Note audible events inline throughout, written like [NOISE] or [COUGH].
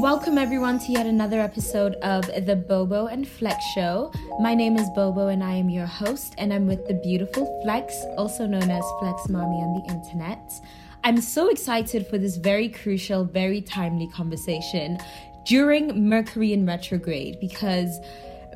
Welcome everyone to yet another episode of the Bobo and Flex Show. My name is Bobo and I am your host, and I'm with the beautiful Flex, also known as Flex Mommy on the internet. I'm so excited for this very crucial, very timely conversation during Mercury in retrograde because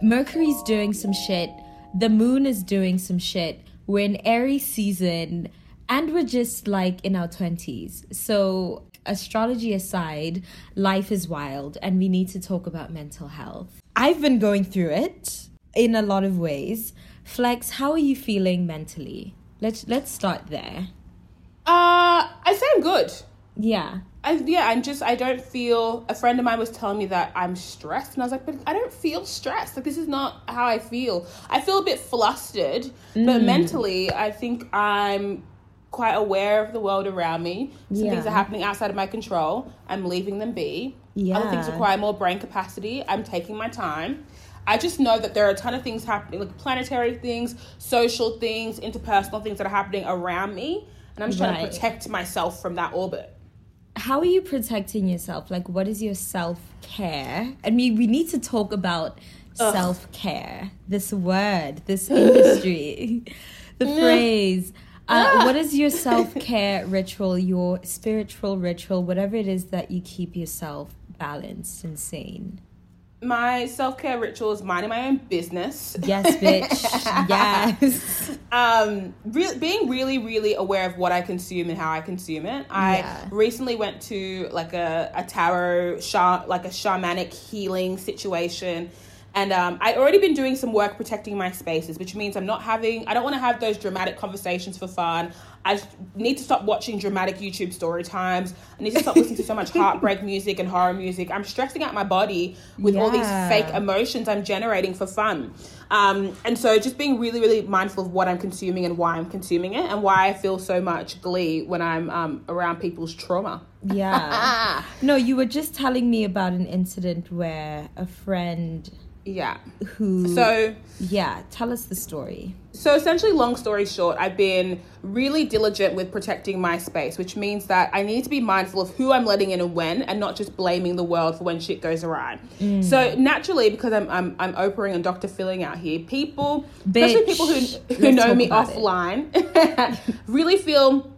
Mercury's doing some shit, the moon is doing some shit. We're in Aries season and we're just like in our 20s. So, astrology aside, life is wild and we need to talk about mental health. I've been going through it in a lot of ways. Flex, how are you feeling mentally? Let's let's start there. Uh, I say I'm good. Yeah. I, yeah, I'm just, I don't feel, a friend of mine was telling me that I'm stressed. And I was like, but I don't feel stressed. Like, this is not how I feel. I feel a bit flustered, but mentally, I think I'm quite aware of the world around me. Some things are happening outside of my control. I'm leaving them be. Yeah. Other things require more brain capacity. I'm taking my time. I just know that there are a ton of things happening, like planetary things, social things, interpersonal things that are happening around me. And I'm just trying to protect myself from that orbit. How are you protecting yourself? Like, what is your self care? I mean, we need to talk about self care. This word, this [LAUGHS] industry, [LAUGHS] the mm. phrase. Uh, [LAUGHS] what is your self care ritual, your spiritual ritual, whatever it is that you keep yourself balanced and sane? my self care ritual is minding my own business. Yes, bitch. [LAUGHS] yes. Um, re- being really, really aware of what I consume and how I consume it. I Yeah. recently went to like a, a tarot, sha- like a shamanic healing situation. And um, I'd already been doing some work protecting my spaces, which means I'm not having, I don't want to have those dramatic conversations for fun. I need to stop watching dramatic YouTube story times. I need to stop listening to so much [LAUGHS] heartbreak music and horror music. I'm stressing out my body with all these fake emotions I'm generating for fun. Um, and so just being really, really mindful of what I'm consuming and why I'm consuming it and why I feel so much glee when I'm um, around people's trauma. Yeah. [LAUGHS] No, you were just telling me about an incident where a friend Yeah. who. So, yeah, tell us the story. so essentially, long story short, I've been really diligent with protecting my space, which means that I need to be mindful of who I'm letting in and when, and not just blaming the world for when shit goes awry. Mm. So naturally, because I'm I'm I'm Oprahing and Dr. Philling out here, people, especially people who who Let's know me offline, [LAUGHS] really feel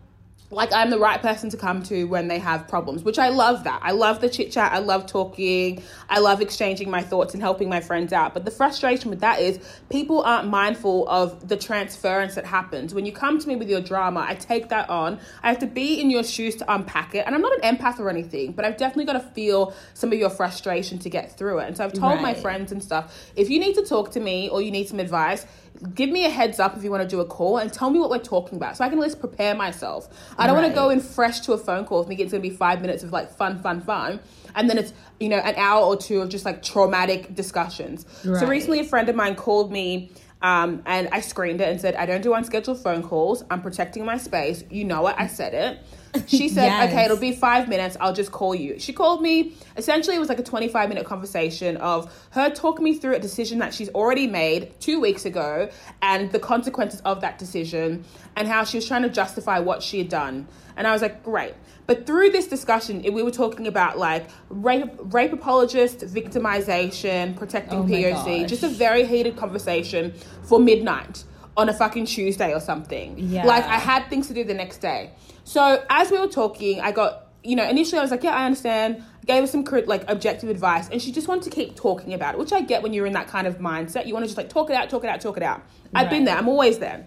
like I'm the right person to come to when they have problems, which I love that. I love the chit chat. I love talking. I love exchanging my thoughts and helping my friends out. But the frustration with that is people aren't mindful of the transference that happens. When you come to me with your drama, I take that on. I have to be in your shoes to unpack it. And I'm not an empath or anything, but I've definitely got to feel some of your frustration to get through it. And so I've told my friends and stuff if you need to talk to me or you need some advice, give me a heads up if you want to do a call and tell me what we're talking about so I can at least prepare myself. I don't want to go in fresh to a phone call thinking it's going to be five minutes of like fun, fun, fun. And then it's, you know, an hour or two of just like traumatic discussions. So recently a friend of mine called me um, and I screened it and said, I don't do unscheduled phone calls. I'm protecting my space. You know it. I said it. She said, Yes. okay, it'll be five minutes. I'll just call you. She called me. Essentially, it was like a 25 minute conversation of her talking me through a decision that she's already made two weeks ago and the consequences of that decision and how she was trying to justify what she had done. And I was like, great. But through this discussion, we were talking about like rape, rape apologist, victimization, protecting Oh POC, gosh. just a very heated conversation for midnight on a fucking Tuesday or something. Yeah. Like I had things to do the next day. So as we were talking, I got, you know, initially I was like, yeah, I understand. I gave her some like objective advice, and she just wanted to keep talking about it, which I get when you're in that kind of mindset. You want to just like talk it out, talk it out, talk it out. I've been there. I'm always there.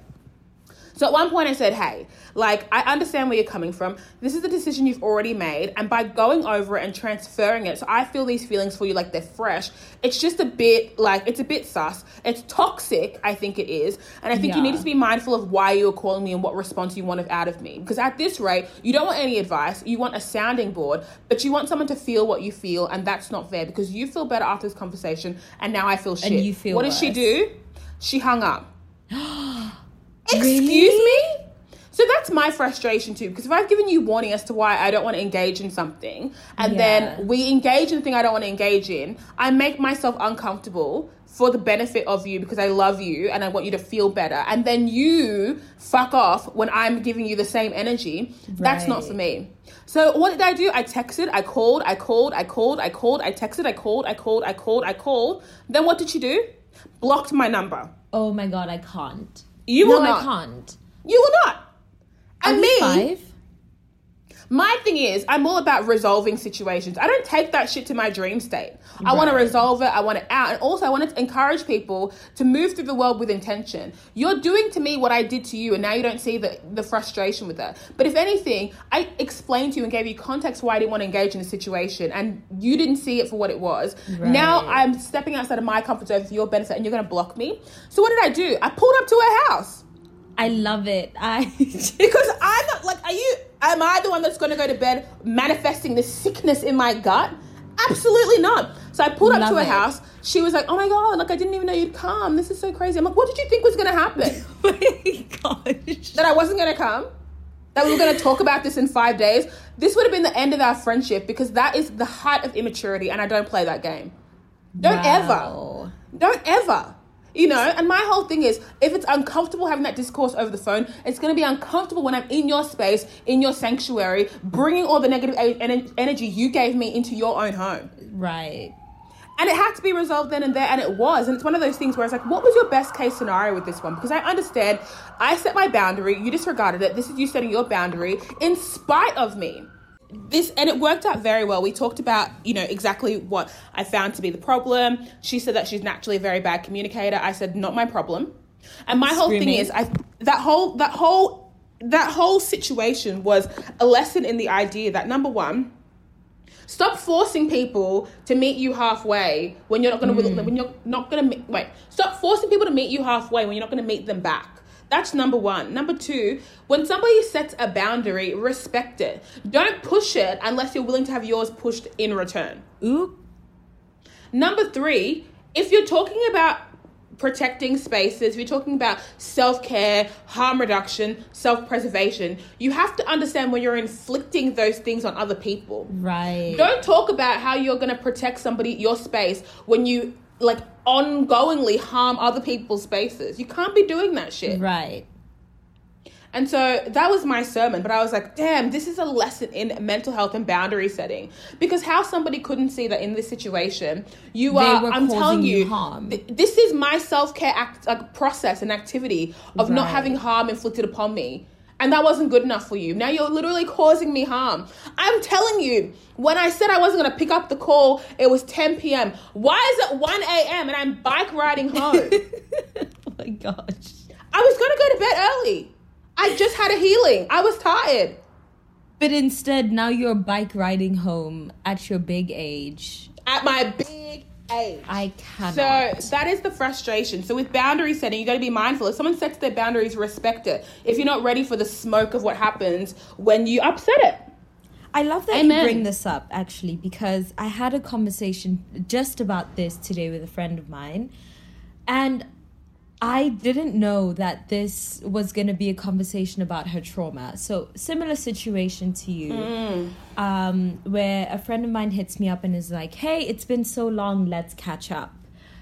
So at one point I said, hey, like, I understand where you're coming from. This is a decision you've already made. And by going over it and transferring it, so I feel these feelings for you like they're fresh, it's just a bit like, it's a bit sus. It's toxic, I think it is. And I think Yeah. you need to be mindful of why you're calling me and what response you want out of me. Because at this rate, you don't want any advice. You want a sounding board, but you want someone to feel what you feel. And that's not fair because you feel better after this conversation. And now I feel shit. And you feel What did she do? She hung up. Really? Excuse me? So that's my frustration too, because if I've given you warning as to why I don't want to engage in something, and Yeah. then we engage in the thing I don't want to engage in, I make myself uncomfortable for the benefit of you because I love you and I want you to feel better. And then you fuck off when I'm giving you the same energy. That's not for me. So what did I do? I texted, I called, I called, I called, I called, I texted, I called, I called, I called, I called. Then what did she do? Blocked my number. Oh my god, I can't. You no, will not. I can't. You will not. And me, five? My thing is, I'm all about resolving situations. I don't take that shit to my dream state. I want to resolve it. I want it out. And also, I want to encourage people to move through the world with intention. You're doing to me what I did to you, and now you don't see the, the frustration with that. But if anything, I explained to you and gave you context why I didn't want to engage in the situation, and you didn't see it for what it was. Now I'm stepping outside of my comfort zone for your benefit, and you're going to block me. So, what did I do? I pulled up to her house. I love it. I [LAUGHS] Because I'm not like, are you? Am I the one that's going to go to bed manifesting this sickness in my gut? Absolutely not. So I pulled up Love to her it. house. She was like, "Oh my god! Like I didn't even know you'd come. This is so crazy." I'm like, "What did you think was going to happen? [LAUGHS] oh my gosh. that I wasn't going to come? That we were going to talk about this in five days? This would have been the end of our friendship because that is the height of immaturity, and I don't play that game. Don't ever." Don't ever. You know, and my whole thing is if it's uncomfortable having that discourse over the phone, it's going to be uncomfortable when I'm in your space, in your sanctuary, bringing all the negative en- energy you gave me into your own home. Right. And it had to be resolved then and there, and it was. And it's one of those things where it's like, what was your best case scenario with this one? Because I understand I set my boundary, you disregarded it. This is you setting your boundary in spite of me. This and it worked out very well. We talked about, you know, exactly what I found to be the problem. She said that she's naturally a very bad communicator. I said, not my problem. And my whole thing is I that whole that whole that whole situation was a lesson in the idea that number one, Stop forcing people to meet you halfway when you're not going to hmm. when you're not going to wait. Stop forcing people to meet you halfway when you're not going to meet them back. That's number one. Number two, when somebody sets a boundary, respect it. Don't push it unless you're willing to have yours pushed in return. Oop. Number three, if you're talking about protecting spaces, if you're talking about self care, harm reduction, self preservation, you have to understand when you're inflicting those things on other people. Right. Don't talk about how you're going to protect somebody, your space, when you like ongoingly harm other people's spaces. You can't be doing that shit. Right. And so that was my sermon, but I was like, damn, this is a lesson in mental health and boundary setting. Because how somebody couldn't see that in this situation, you They are, I'm telling you harm. th- this is my self care act, like, process and activity of not having harm inflicted upon me. And that wasn't good enough for you. Now you're literally causing me harm. I'm telling you, when I said I wasn't going to pick up the call, it was 10 p.m. Why is it 1 a.m. and I'm bike riding [LAUGHS] home? oh my gosh. I was going to go to bed early. I just had a healing. I was tired. But instead, now you're bike riding home at your big age. At my big age. I cannot. So that is the frustration. So with boundary setting, you got to be mindful. If someone sets their boundaries, respect it. If you're not ready for the smoke of what happens when you upset it, I love that Amen. you bring this up actually because I had a conversation just about this today with a friend of mine and I didn't know that this was going to be a conversation about her trauma. So, similar situation to you, um, where a friend of mine hits me up and is like, Hey, it's been so long, let's catch up.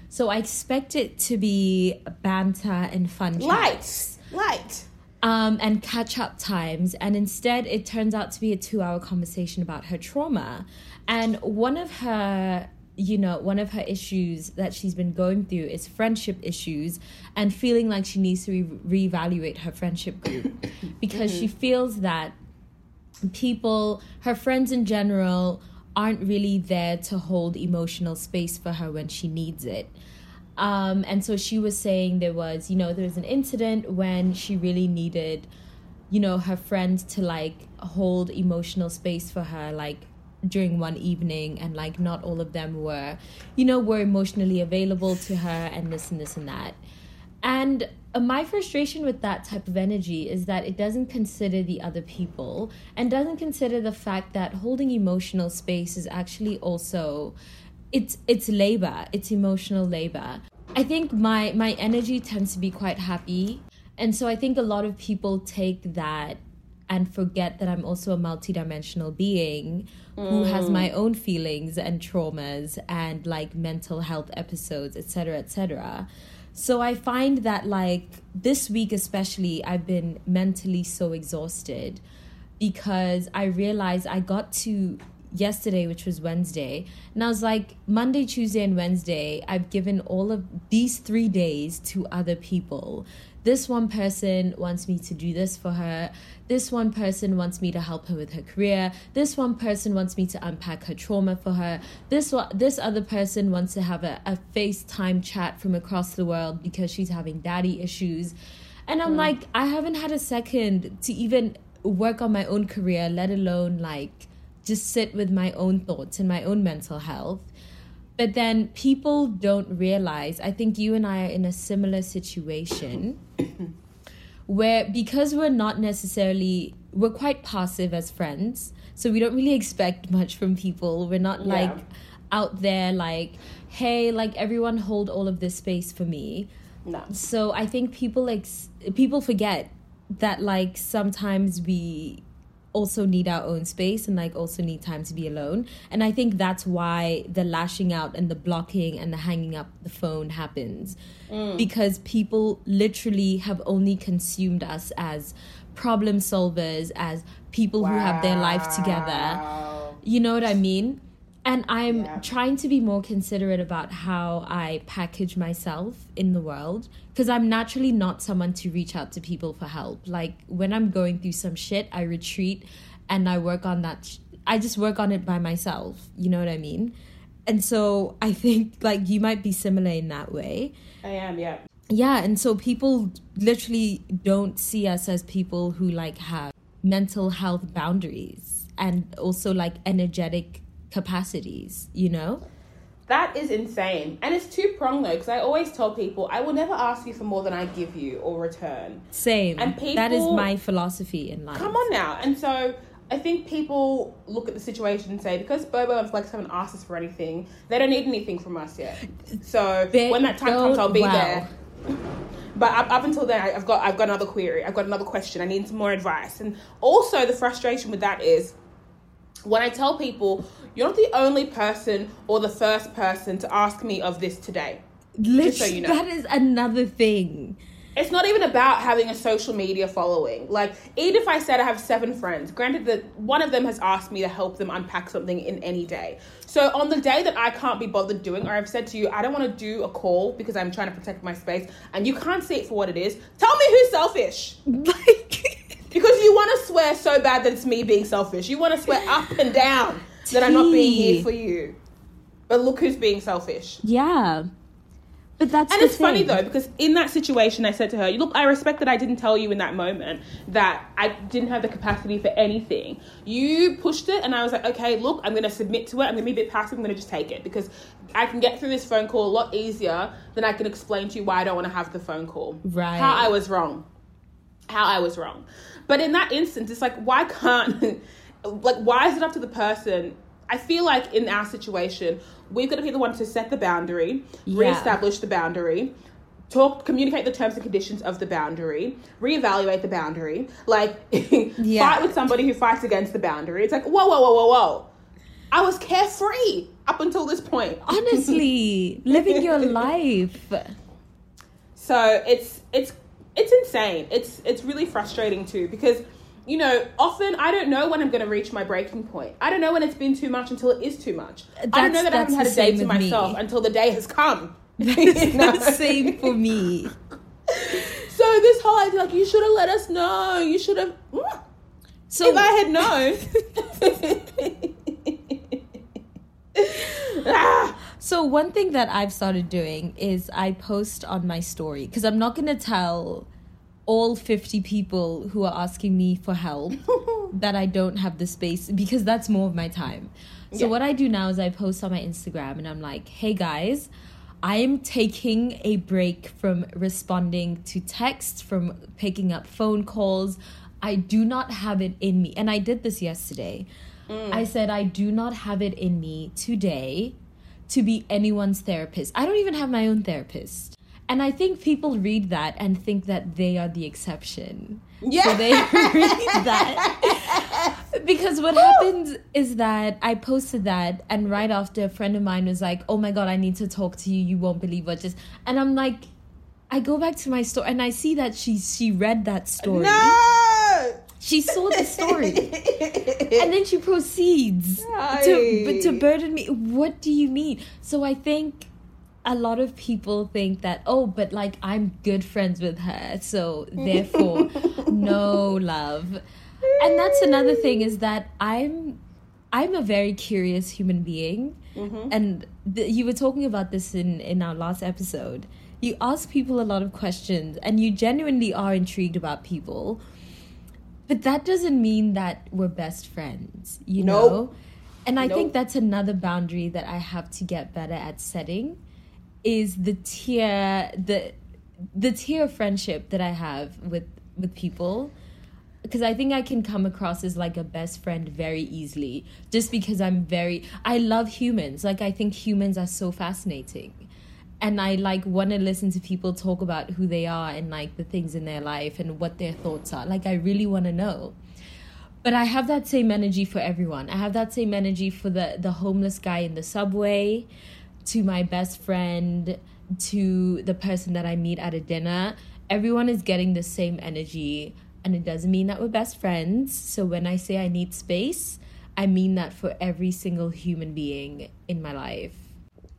So, I expect it to be banter and fun. light, light. um, and catch up times. And instead, it turns out to be a two hour conversation about her trauma. And one of her, you know, one of her issues that she's been going through is friendship issues and feeling like she needs to re- reevaluate her friendship group [COUGHS] because she feels that people, her friends in general, aren't really there to hold emotional space for her when she needs it. Um, and so she was saying there was, you know, there was an incident when she really needed, you know, her friends to like hold emotional space for her, like during one evening, and like not all of them were, you know, were emotionally available to her, and this and this and that. And my frustration with that type of energy is that it doesn't consider the other people and doesn't consider the fact that holding emotional space is actually also it's it's labor it's emotional labor i think my my energy tends to be quite happy and so i think a lot of people take that and forget that i'm also a multidimensional being mm. who has my own feelings and traumas and like mental health episodes etc etc so I find that like this week especially I've been mentally so exhausted because I realized I got to yesterday which was Wednesday and I was like Monday, Tuesday and Wednesday I've given all of these 3 days to other people this one person wants me to do this for her. This one person wants me to help her with her career. This one person wants me to unpack her trauma for her. This one, this other person wants to have a, a FaceTime chat from across the world because she's having daddy issues. And I'm mm. like, I haven't had a second to even work on my own career, let alone like just sit with my own thoughts and my own mental health. But then people don't realize, I think you and I are in a similar situation [COUGHS] where because we're not necessarily, we're quite passive as friends. So we don't really expect much from people. We're not yeah. like out there like, hey, like everyone hold all of this space for me. No. So I think people like people forget that like sometimes we also need our own space and like also need time to be alone. And I think that's why the lashing out and the blocking and the hanging up the phone happens. Mm. Because people literally have only consumed us as problem solvers, as people wow. who have their life together. You know what I mean? And I'm yeah. trying to be more considerate about how I package myself in the world because I'm naturally not someone to reach out to people for help. Like when I'm going through some shit, I retreat and I work on that. Sh- I just work on it by myself. You know what I mean? And so I think like you might be similar in that way. I am, yeah. Yeah, and so people literally don't see us as people who like have mental health boundaries and also like energetic capacities, you know? That is insane. And it's two pronged though, because I always tell people I will never ask you for more than I give you or return. Same. And people, that is my philosophy in life. Come on now. And so I think people look at the situation and say, because Bobo and Flex haven't asked us for anything, they don't need anything from us yet. So when that time comes, I'll be wow. there. [LAUGHS] But up, up until then, I've got I've got another query. I've got another question. I need some more advice. And also, the frustration with that is when I tell people, you're not the only person or the first person to ask me of this today. Literally, so you know. that is another thing. It's not even about having a social media following. Like, even if I said I have seven friends, granted that one of them has asked me to help them unpack something in any day. So, on the day that I can't be bothered doing, or I've said to you, I don't want to do a call because I'm trying to protect my space, and you can't see it for what it is, tell me who's selfish. [LAUGHS] Like, because you want to swear so bad that it's me being selfish. You want to swear up and down that I'm not being here for you. But look who's being selfish. Yeah. But that's and it's thing. funny though because in that situation, I said to her, "Look, I respect that I didn't tell you in that moment that I didn't have the capacity for anything. You pushed it, and I was like, okay, look, I'm going to submit to it. I'm going to be a bit passive. I'm going to just take it because I can get through this phone call a lot easier than I can explain to you why I don't want to have the phone call. Right? How I was wrong. How I was wrong. But in that instance, it's like, why can't, [LAUGHS] like, why is it up to the person? I feel like in our situation, we've got to be the one to set the boundary, yeah. reestablish the boundary, talk, communicate the terms and conditions of the boundary, reevaluate the boundary, like [LAUGHS] yeah. fight with somebody who fights against the boundary. It's like, whoa, whoa, whoa, whoa, whoa. I was carefree up until this point. Honestly, living your [LAUGHS] life. So it's it's it's insane. It's it's really frustrating too because you know, often I don't know when I'm going to reach my breaking point. I don't know when it's been too much until it is too much. That's, I don't know that I haven't had a day to myself me. until the day has come. [LAUGHS] [LAUGHS] That's the same for me. [LAUGHS] So this whole idea, like, you should have let us know. You should have. So if I had known. ah, So one thing that I've started doing is I post on my story because I'm not going to tell all 50 people who are asking me for help [LAUGHS] that I don't have the space because that's more of my time. So Yeah. what I do now is I post on my Instagram and I'm like, "Hey guys, I am taking a break from responding to texts, from picking up phone calls. I do not have it in me." And I did this yesterday. Mm. I said, "I do not have it in me today to be anyone's therapist. I don't even have my own therapist." And I think people read that and think that they are the exception. Yeah. So they [LAUGHS] read that. [LAUGHS] Because what happened is that I posted that, and right after, a friend of mine was like, Oh my God, I need to talk to you. You won't believe what just. And I'm like, I go back to my story and I see that she she read that story. No. She saw the story. and then she proceeds to, to burden me. What do you mean? So I think a lot of people think that, oh, but like I'm good friends with her. So therefore, [LAUGHS] no love. And that's another thing is that I'm I'm a very curious human being, mm-hmm. and th- you were talking about this in in our last episode. You ask people a lot of questions, and you genuinely are intrigued about people, but that doesn't mean that we're best friends. You Nope. know, and I Nope. think that's another boundary that I have to get better at setting. Is the tier the the tier of friendship that I have with with people because I think I can come across as like a best friend very easily just because I'm very I love humans. Like I think humans are so fascinating. And I like want to listen to people talk about who they are and like the things in their life and what their thoughts are. Like I really want to know. But I have that same energy for everyone. I have that same energy for the the homeless guy in the subway, to my best friend, to the person that I meet at a dinner. Everyone is getting the same energy, and it doesn't mean that we're best friends. So when I say I need space, I mean that for every single human being in my life.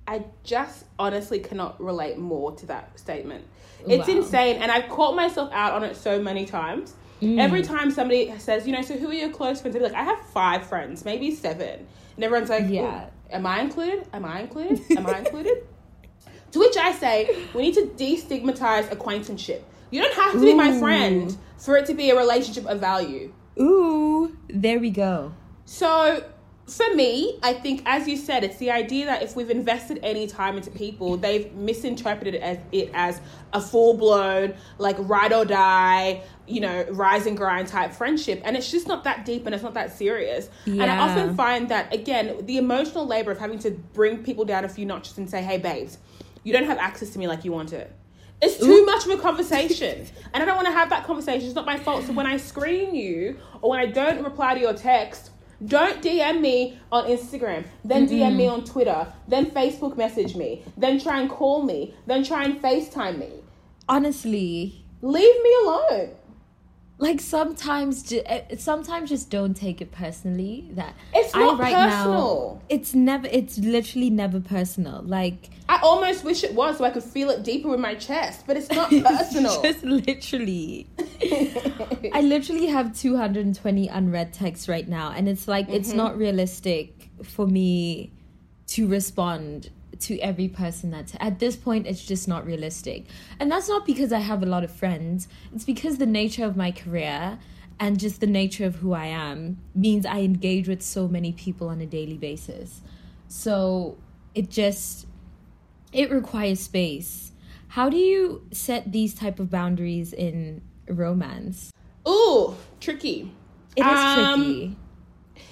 I just honestly cannot relate more to that statement. It's Wow. insane, and I've caught myself out on it so many times. Mm. Every time somebody says, you know, so who are your close friends? Be like, I have five friends, maybe seven, and everyone's like, Yeah. Am I included? Am I included? Am I included? [LAUGHS] to which I say, we need to destigmatize acquaintanceship. You don't have to be my friend for it to be a relationship of value. Ooh, there we go. So for me, I think as you said, it's the idea that if we've invested any time into people, they've misinterpreted it as it as a full blown, like ride or die, you know, rise and grind type friendship. And it's just not that deep and it's not that serious. And I often find that again, the emotional labor of having to bring people down a few notches and say, Hey babes, you don't have access to me like you want it. It's too much of a conversation. And I don't want to have that conversation. It's not my fault. So when I screen you or when I don't reply to your text, don't DM me on Instagram, then DM me on Twitter, then Facebook message me, then try and call me, then try and FaceTime me. Honestly, Leave me alone. Like sometimes eh, sometimes just don't take it personally that It's not now personal. it's never it's literally never personal like I almost wish it was so I could feel it deeper in my chest, but it's not [LAUGHS] personal. just literally i literally have 220 unread texts right now and it's like it's Mm-hmm. not realistic for me to respond to every person that's at this point it's just not realistic. And that's not because i have a lot of friends. It's because the nature of my career and just the nature of who i am means i engage with so many people on a daily basis. So it just it requires space. How do you set these type of boundaries in romance? Ooh, tricky. It is Um, tricky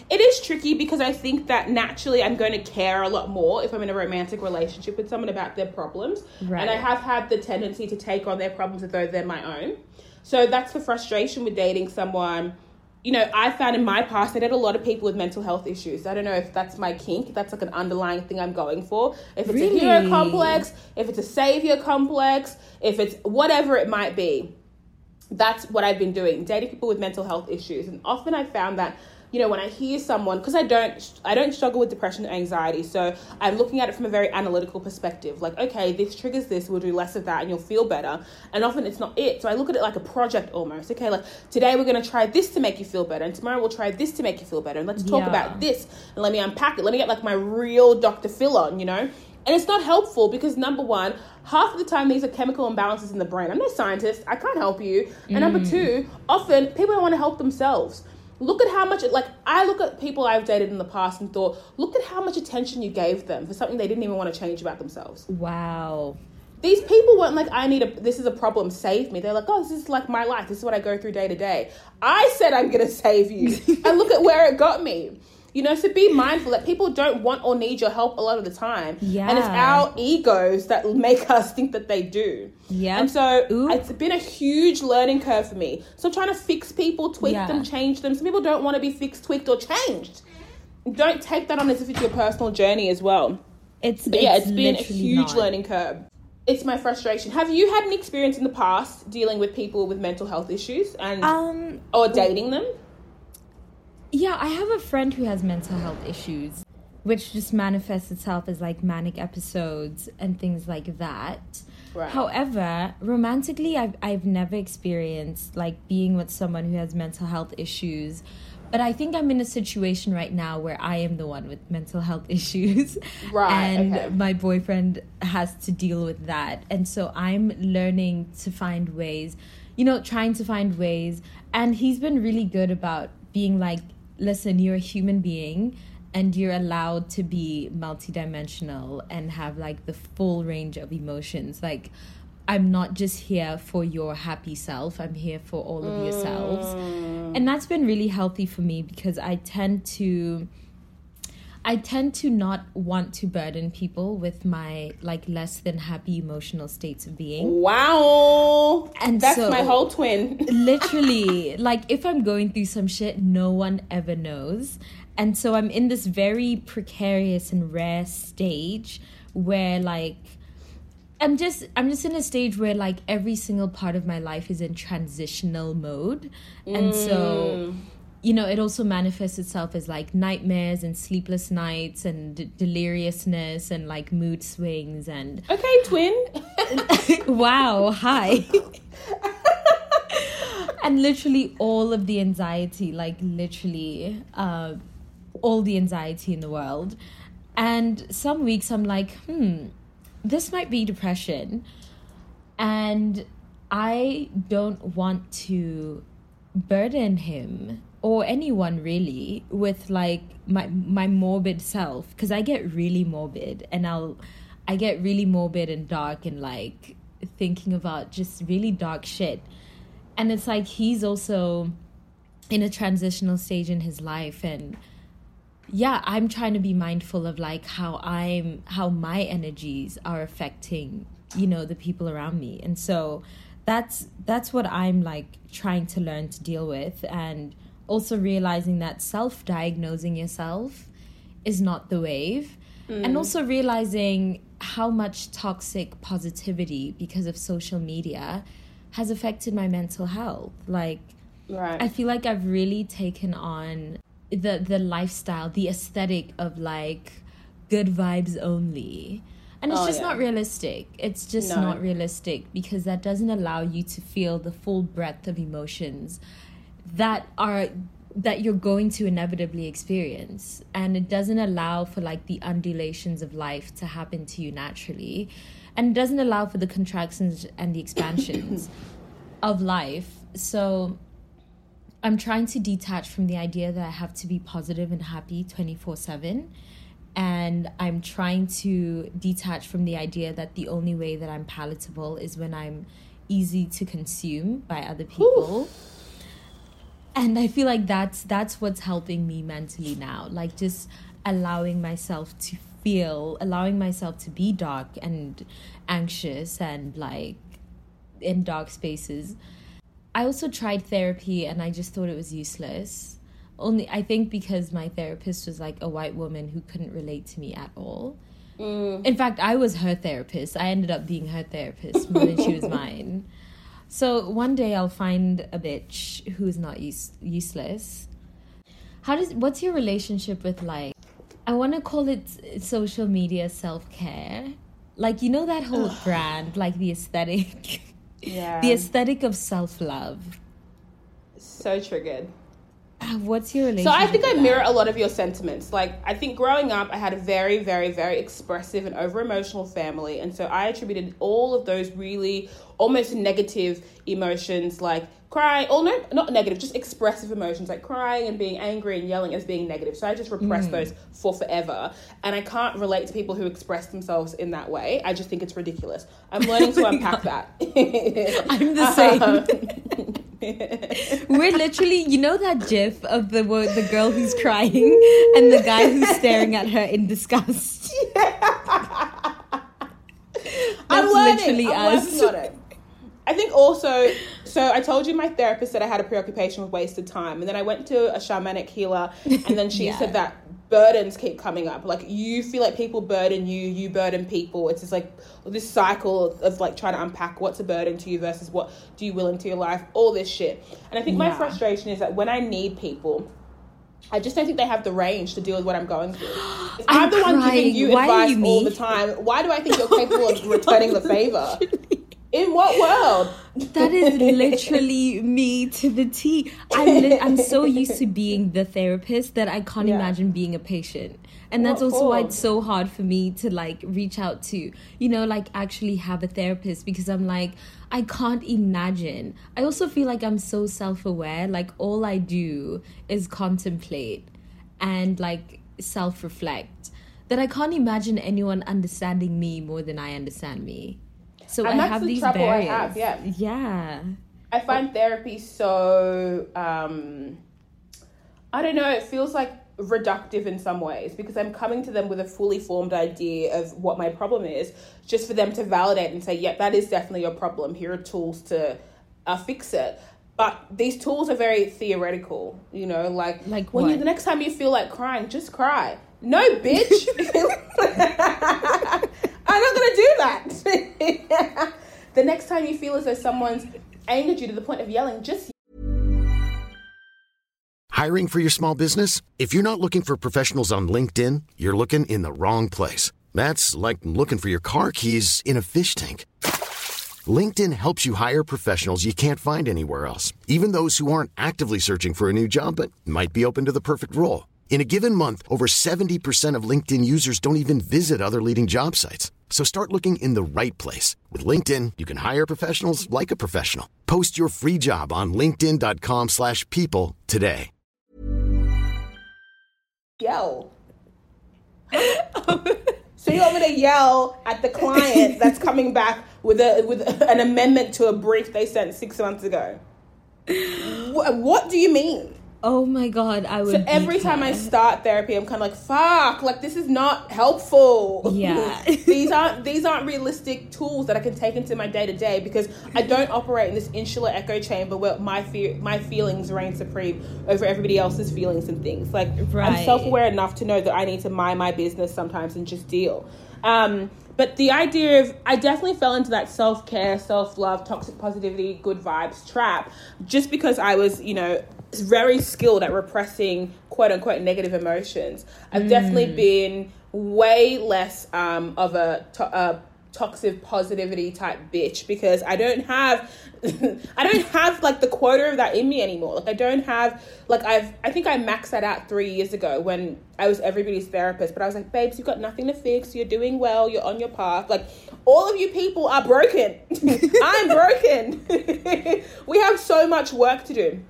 It is tricky because I think that naturally I'm going to care a lot more if I'm in a romantic relationship with someone about their problems. Right. And I have had the tendency to take on their problems as though they're my own. So that's the frustration with dating someone. You know, I found in my past I dated a lot of people with mental health issues. I don't know if that's my kink, that's like an underlying thing I'm going for. If it's a hero Really? complex, if it's a savior complex, if it's whatever it might be that's what I've been doing, dating people with mental health issues. And often I found that, you know, when I hear someone, because I don't, I don't struggle with depression and anxiety, so I'm looking at it from a very analytical perspective. Like, okay, this triggers this, we'll do less of that, and you'll feel better. And often it's not it. So I look at it like a project almost. Okay, like today we're going to try this to make you feel better, and tomorrow we'll try this to make you feel better, and let's talk Yeah. about this, and let me unpack it. Let me get like my real Dr. Phil on, you know. And it's not helpful because number one, half of the time these are chemical imbalances in the brain. I'm no scientist, I can't help you. And number Mm. two, often people don't want to help themselves. Look at how much, like, I look at people I've dated in the past and thought, look at how much attention you gave them for something they didn't even want to change about themselves. Wow. These people weren't like, I need a, this is a problem, save me. They're like, oh, this is like my life. This is what I go through day to day. I said I'm to save you. [LAUGHS] and look at where it got me. You know, so be mindful that people don't want or need your help a lot of the time. And it's our egos that make [LAUGHS] us think that they do. Yeah. And so Ooh. it's been a huge learning curve for me. So I'm trying to fix people, tweak Yeah. them, change them. Some people don't want to be fixed, tweaked, or changed. Don't take that on as if it's your personal journey as well. It's But yeah, it's been a huge not. learning curve. It's my frustration. Have you had an experience in the past dealing with people with mental health issues and Um or dating them? Yeah, I have a friend who has mental health issues, which just manifests itself as like manic episodes and things like that. Right. However, romantically, I've I've never experienced like being with someone who has mental health issues. But I think I'm in a situation right now where I am the one with mental health [LAUGHS] issues. Right, And okay. my boyfriend has to deal with that. And so I'm learning to find ways, you know, trying to find ways. And he's been really good about being like, listen, you're a human being and you're allowed to be multidimensional and have like the full range of emotions. Like, I'm not just here for your happy self, I'm here for all of yourselves. Mm. And that's been really healthy for me because I tend to. I tend to not want to burden people with my like less than happy emotional states of being. Wow. And that's so- my whole twin. [LAUGHS] Literally, like if I'm going through some shit, no one ever knows. And so I'm in this very precarious and rare stage where like I'm just I'm just in a stage where like every single part of my life is in transitional mode. And so mm. You know, it also manifests itself as like nightmares and sleepless nights and d- deliriousness and like mood swings and [LAUGHS] Okay, twin. [LAUGHS] wow, hi. [LAUGHS] and literally all of the anxiety, like literally uh, all the anxiety in the world. And some weeks I'm like, hmm, this might be depression. And I don't want to burden him or anyone really with like my my morbid self because I get really morbid and I'll I get really morbid and dark and like thinking about just really dark shit. And it's like he's also in a transitional stage in his life and yeah, I'm trying to be mindful of like how I'm how my energies are affecting, you know, the people around me. And so that's that's what I'm like trying to learn to deal with and also realizing that self-diagnosing yourself is not the wave. And mm. also realizing how much toxic positivity because of social media has affected my mental health. Like Right. I feel like I've really taken on the the lifestyle, the aesthetic of like good vibes only. And it's Oh, just yeah. not realistic. It's just No. not realistic because that doesn't allow you to feel the full breadth of emotions that are that you're going to inevitably experience. And it doesn't allow for like the undulations of life to happen to you naturally. And it doesn't allow for the contractions and the expansions [COUGHS] of life. So i'm trying to detach from the idea that i have to be positive and happy 24/7 and i'm trying to detach from the idea that the only way that i'm palatable is when i'm easy to consume by other people and i feel like that's that's what's helping me mentally now like just allowing myself to feel allowing myself to be dark and anxious and like in dark spaces. I also tried therapy and i just thought it was useless. Only i think because my therapist was like a white woman who couldn't relate to me at all. Mm. In fact i was her therapist. I ended up being her therapist more than she was [LAUGHS] mine so one day I'll find a bitch who's not use- useless. How does what's your relationship with like I want to call it social media self-care? Like you know that whole brand, like the aesthetic yeah. the aesthetic of self-love. so triggered. Uh, what's your relationship? So? I think I mirror that? a lot of your sentiments. Like I think growing up, I had a very, very, very expressive and over emotional family, and so I attributed all of those really almost negative emotions, like crying, or no, not negative, just expressive emotions, like crying and being angry and yelling as being negative. So I just repressed mm. those for forever, and I can't relate to people who express themselves in that way. I just think it's ridiculous. I'm learning to [LAUGHS] oh unpack that. [LAUGHS] I'm the same. [LAUGHS] We're literally, you know, that GIF of the the girl who's crying and the guy who's staring at her in disgust. I'm That's learning. literally I'm us. Working on it. I think also, so I told you my therapist said I had a preoccupation with wasted time, and then I went to a shamanic healer, and then she [LAUGHS] Yeah. said that burdens keep coming up. Like you feel like people burden you, you burden people. It's just like this cycle of like trying to unpack what's a burden to you versus what do you will into your life, all this shit. And I think my frustration is that when I need people. I just don't think they have the range to deal with what I'm going through. I'm, [GASPS] I'm the one giving you Why advice you all the time. Why do I think you're capable of [LAUGHS] returning the favor? In what world? That is literally [LAUGHS] me to the T. I'm, li- I'm so used to being the therapist that I can't Yeah. imagine being a patient. And that's What also why it's so hard for me to like reach out to, you know, like actually have a therapist because I'm like, I can't imagine. I also feel like I'm so self aware. Like all I do is contemplate and like self reflect that I can't imagine anyone understanding me more than I understand me. So And I that's have the these trouble I have, yeah. Yeah. I find therapy so um I don't know, it feels like reductive in some ways because I'm coming to them with a fully formed idea of what my problem is, just for them to validate and say, "Yep, that is definitely your problem. Here are tools to uh, fix it." But these tools are very theoretical, you know, like Like when you the next time you feel like crying, just cry. No, bitch. [LAUGHS] [LAUGHS] I'm not gonna do that. [LAUGHS] the next time you feel as though someone's angered you to the point of yelling, just Hiring for your small business? If you're not looking for professionals on LinkedIn, you're looking in the wrong place. That's like looking for your car keys in a fish tank. LinkedIn helps you hire professionals you can't find anywhere else, even those who aren't actively searching for a new job but might be open to the perfect role. In a given month, over 70% of LinkedIn users don't even visit other leading job sites. So start looking in the right place. With LinkedIn, you can hire professionals like a professional. Post your free job on linkedin.com/people slash people today. yell. [LAUGHS] so you want me to yell at the client that's coming back with a with an amendment to a brief they sent six months ago? What do you mean? Oh my god, I would. So every time I start therapy, I'm kind of like, "Fuck! Like this is not helpful." Yeah. [LAUGHS] these aren't these aren't realistic tools that I can take into my day to day because I don't operate in this insular echo chamber where my fear my feelings reign supreme over everybody else's feelings and things. Like I'm self aware enough to know that I need to mind my business sometimes and just deal. Um, but the idea of I definitely fell into that self care, self love, toxic positivity, good vibes trap just because I was, you know, very skilled at repressing quote unquote negative emotions. I've definitely been way less um, of a, to- a toxic positivity type bitch because I don't have [LAUGHS] I don't have like the quota of that in me anymore. Like I don't have like I've I think I maxed that out three years ago when I was everybody's therapist, but I was like, babes, you've got nothing to fix, you're doing well, you're on your path. Like all of you people are broken. [LAUGHS] I'm broken. [LAUGHS] we have so much work to do.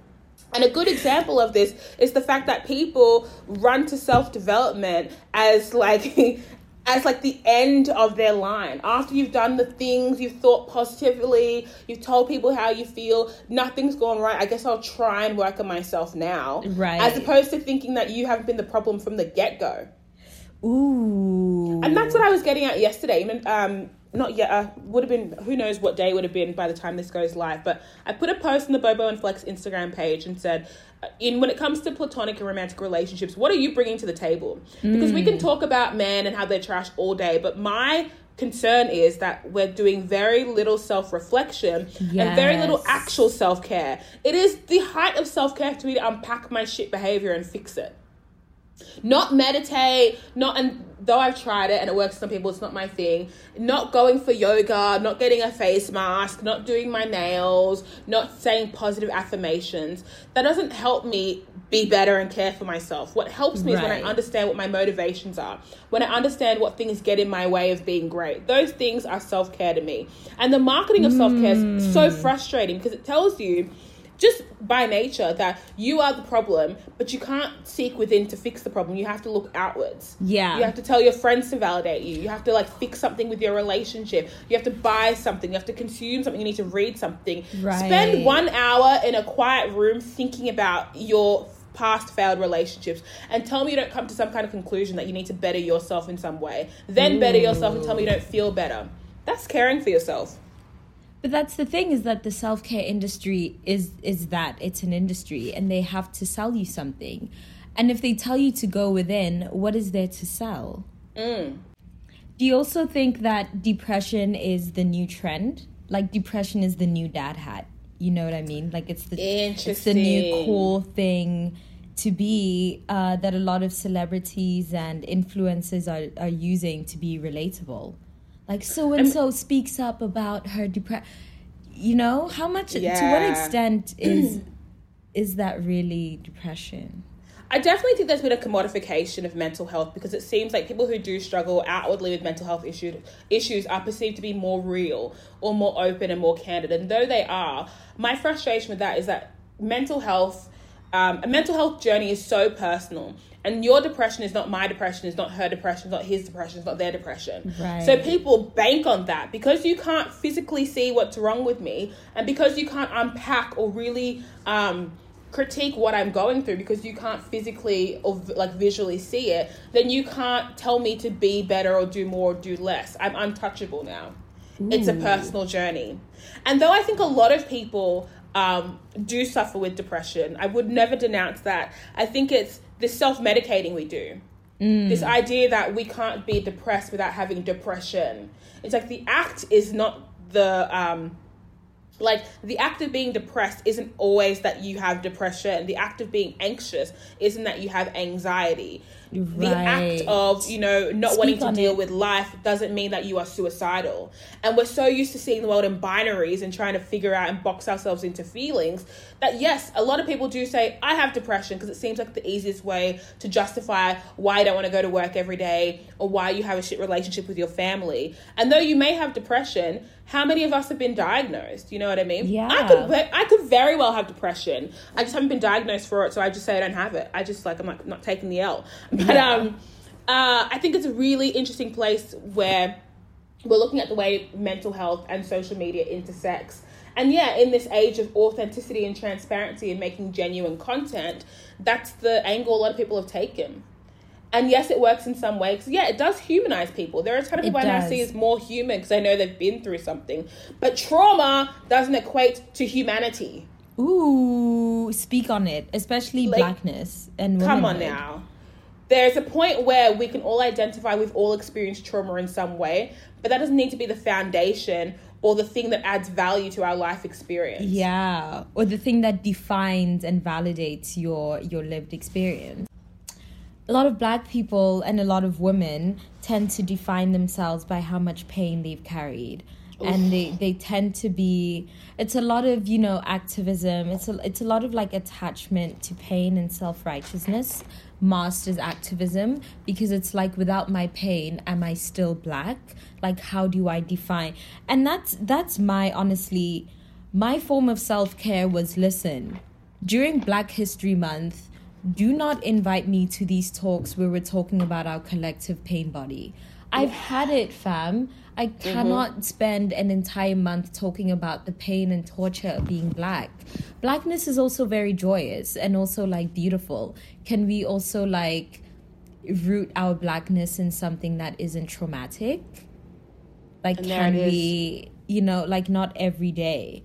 And a good example of this is the fact that people run to self development as like [LAUGHS] as like the end of their line. After you've done the things, you've thought positively, you've told people how you feel, nothing's gone right. I guess I'll try and work on myself now. Right. As opposed to thinking that you haven't been the problem from the get go. Ooh. And that's what I was getting at yesterday. Um, not yet. Uh, would have been. Who knows what day would have been by the time this goes live. But I put a post on the Bobo and Flex Instagram page and said, uh, in when it comes to platonic and romantic relationships, what are you bringing to the table? Because we can talk about men and how they're trash all day, but my concern is that we're doing very little self-reflection and very little actual self-care. It is the height of self-care to me to unpack my shit behavior and fix it not meditate, not and though I've tried it and it works for some people, it's not my thing. Not going for yoga, not getting a face mask, not doing my nails, not saying positive affirmations. That doesn't help me be better and care for myself. What helps me is when I understand what my motivations are, when I understand what things get in my way of being great. Those things are self care to me. And the marketing of self care is so Mm. frustrating because it tells you just by nature that you are the problem, but you can't seek within to fix the problem. You have to look outwards. Yeah. You have to tell your friends to validate you. You have to like fix something with your relationship. You have to buy something. You have to consume something. You need to read something. Right. Spend one hour in a quiet room thinking about your past failed relationships and tell me you don't come to some kind of conclusion that you need to better yourself in some way. Then better yourself and tell me you don't feel better. That's caring for yourself. But that's the thing is that the self care industry is is that it's an industry and they have to sell you something, and if they tell you to go within, what is there to sell? Mm. Do you also think that depression is the new trend? Like depression is the new dad hat. You know what I mean? Like it's the it's the new cool thing to be uh, that a lot of celebrities and influencers are, are using to be relatable. Like so and so speaks up about her depression. You know how much to what extent [CLEARS THROAT] is is that really depression? I definitely think there's been a commodification of mental health because it seems like people who do struggle outwardly with mental health issues issues are perceived to be more real or more open and more candid. And though they are, my frustration with that is that mental health, um, a mental health journey is so personal. And your depression is not my depression, it's not her depression, it's not his depression, it's not their depression. Right. So people bank on that because you can't physically see what's wrong with me, and because you can't unpack or really um, critique what I'm going through because you can't physically or like visually see it, then you can't tell me to be better or do more or do less. I'm untouchable now. It's a personal journey. And though I think a lot of people um, do suffer with depression, I would never denounce that. I think it's this self medicating we do. This idea that we can't be depressed without having depression. It's like the act is not the um, like the act of being depressed isn't always that you have depression the act of being anxious isn't that you have anxiety the act of you know not Speak wanting to deal it. with life doesn't mean that you are suicidal. And we're so used to seeing the world in binaries and trying to figure out and box ourselves into feelings that yes a lot of people do say i have depression because it seems like the easiest way to justify why you don't want to go to work every day or why you have a shit relationship with your family. And though you may have depression how many of us have been diagnosed? You know what i mean? Yeah. i could i could very well have depression. I just haven't been diagnosed for it so i just say i don't have it. I just like i'm not, not taking the l but um uh i think it's a really interesting place where we're looking at the way mental health and social media intersects. And yeah, in this age of authenticity and transparency and making genuine content, that's the angle a lot of people have taken. And yes, it works in some ways. yeah, it does humanize people. There are a kind of people I now see as more human because I know they've been through something. But trauma doesn't equate to humanity. Ooh, speak on it, especially Like, blackness and Come on now. There's a point where we can all identify we've all experienced trauma in some way, but that doesn't need to be the foundation or the thing that adds value to our life experience. Yeah, or the thing that defines and validates your your lived experience. A lot of black people and a lot of women tend to define themselves by how much pain they've carried. And they, they tend to be it's a lot of, you know, activism. It's a it's a lot of like attachment to pain and self righteousness masked as activism because it's like without my pain, am I still black? Like how do I define and that's that's my honestly my form of self care was listen, during Black History Month, do not invite me to these talks where we're talking about our collective pain body. I've had it, fam. I cannot spend an entire month talking about the pain and torture of being black. Blackness is also very joyous and also like beautiful. Can we also like root our blackness in something that isn't traumatic? Like, can we, you know, like not every day?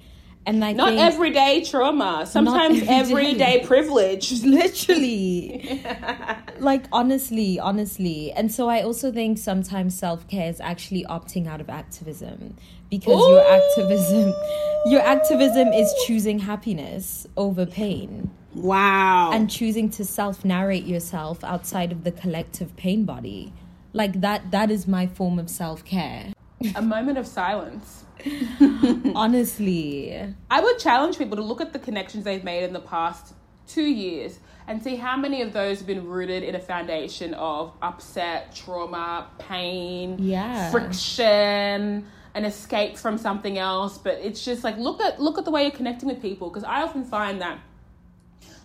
And I Not everyday trauma, sometimes every day. everyday privilege. [LAUGHS] literally [LAUGHS] like honestly honestly and so i also think sometimes self-care is actually opting out of activism because your activism your activism is choosing happiness over pain Wow. and choosing to self-narrate yourself outside of the collective pain body like that that is my form of self-care a moment of silence. [LAUGHS] honestly I would challenge people to look at the connections they've made in the past two years and see how many of those have been rooted in a foundation of upset, trauma, pain, Yeah. friction, an escape from something else. But it's just like look at look at the way you're connecting with people because I often find that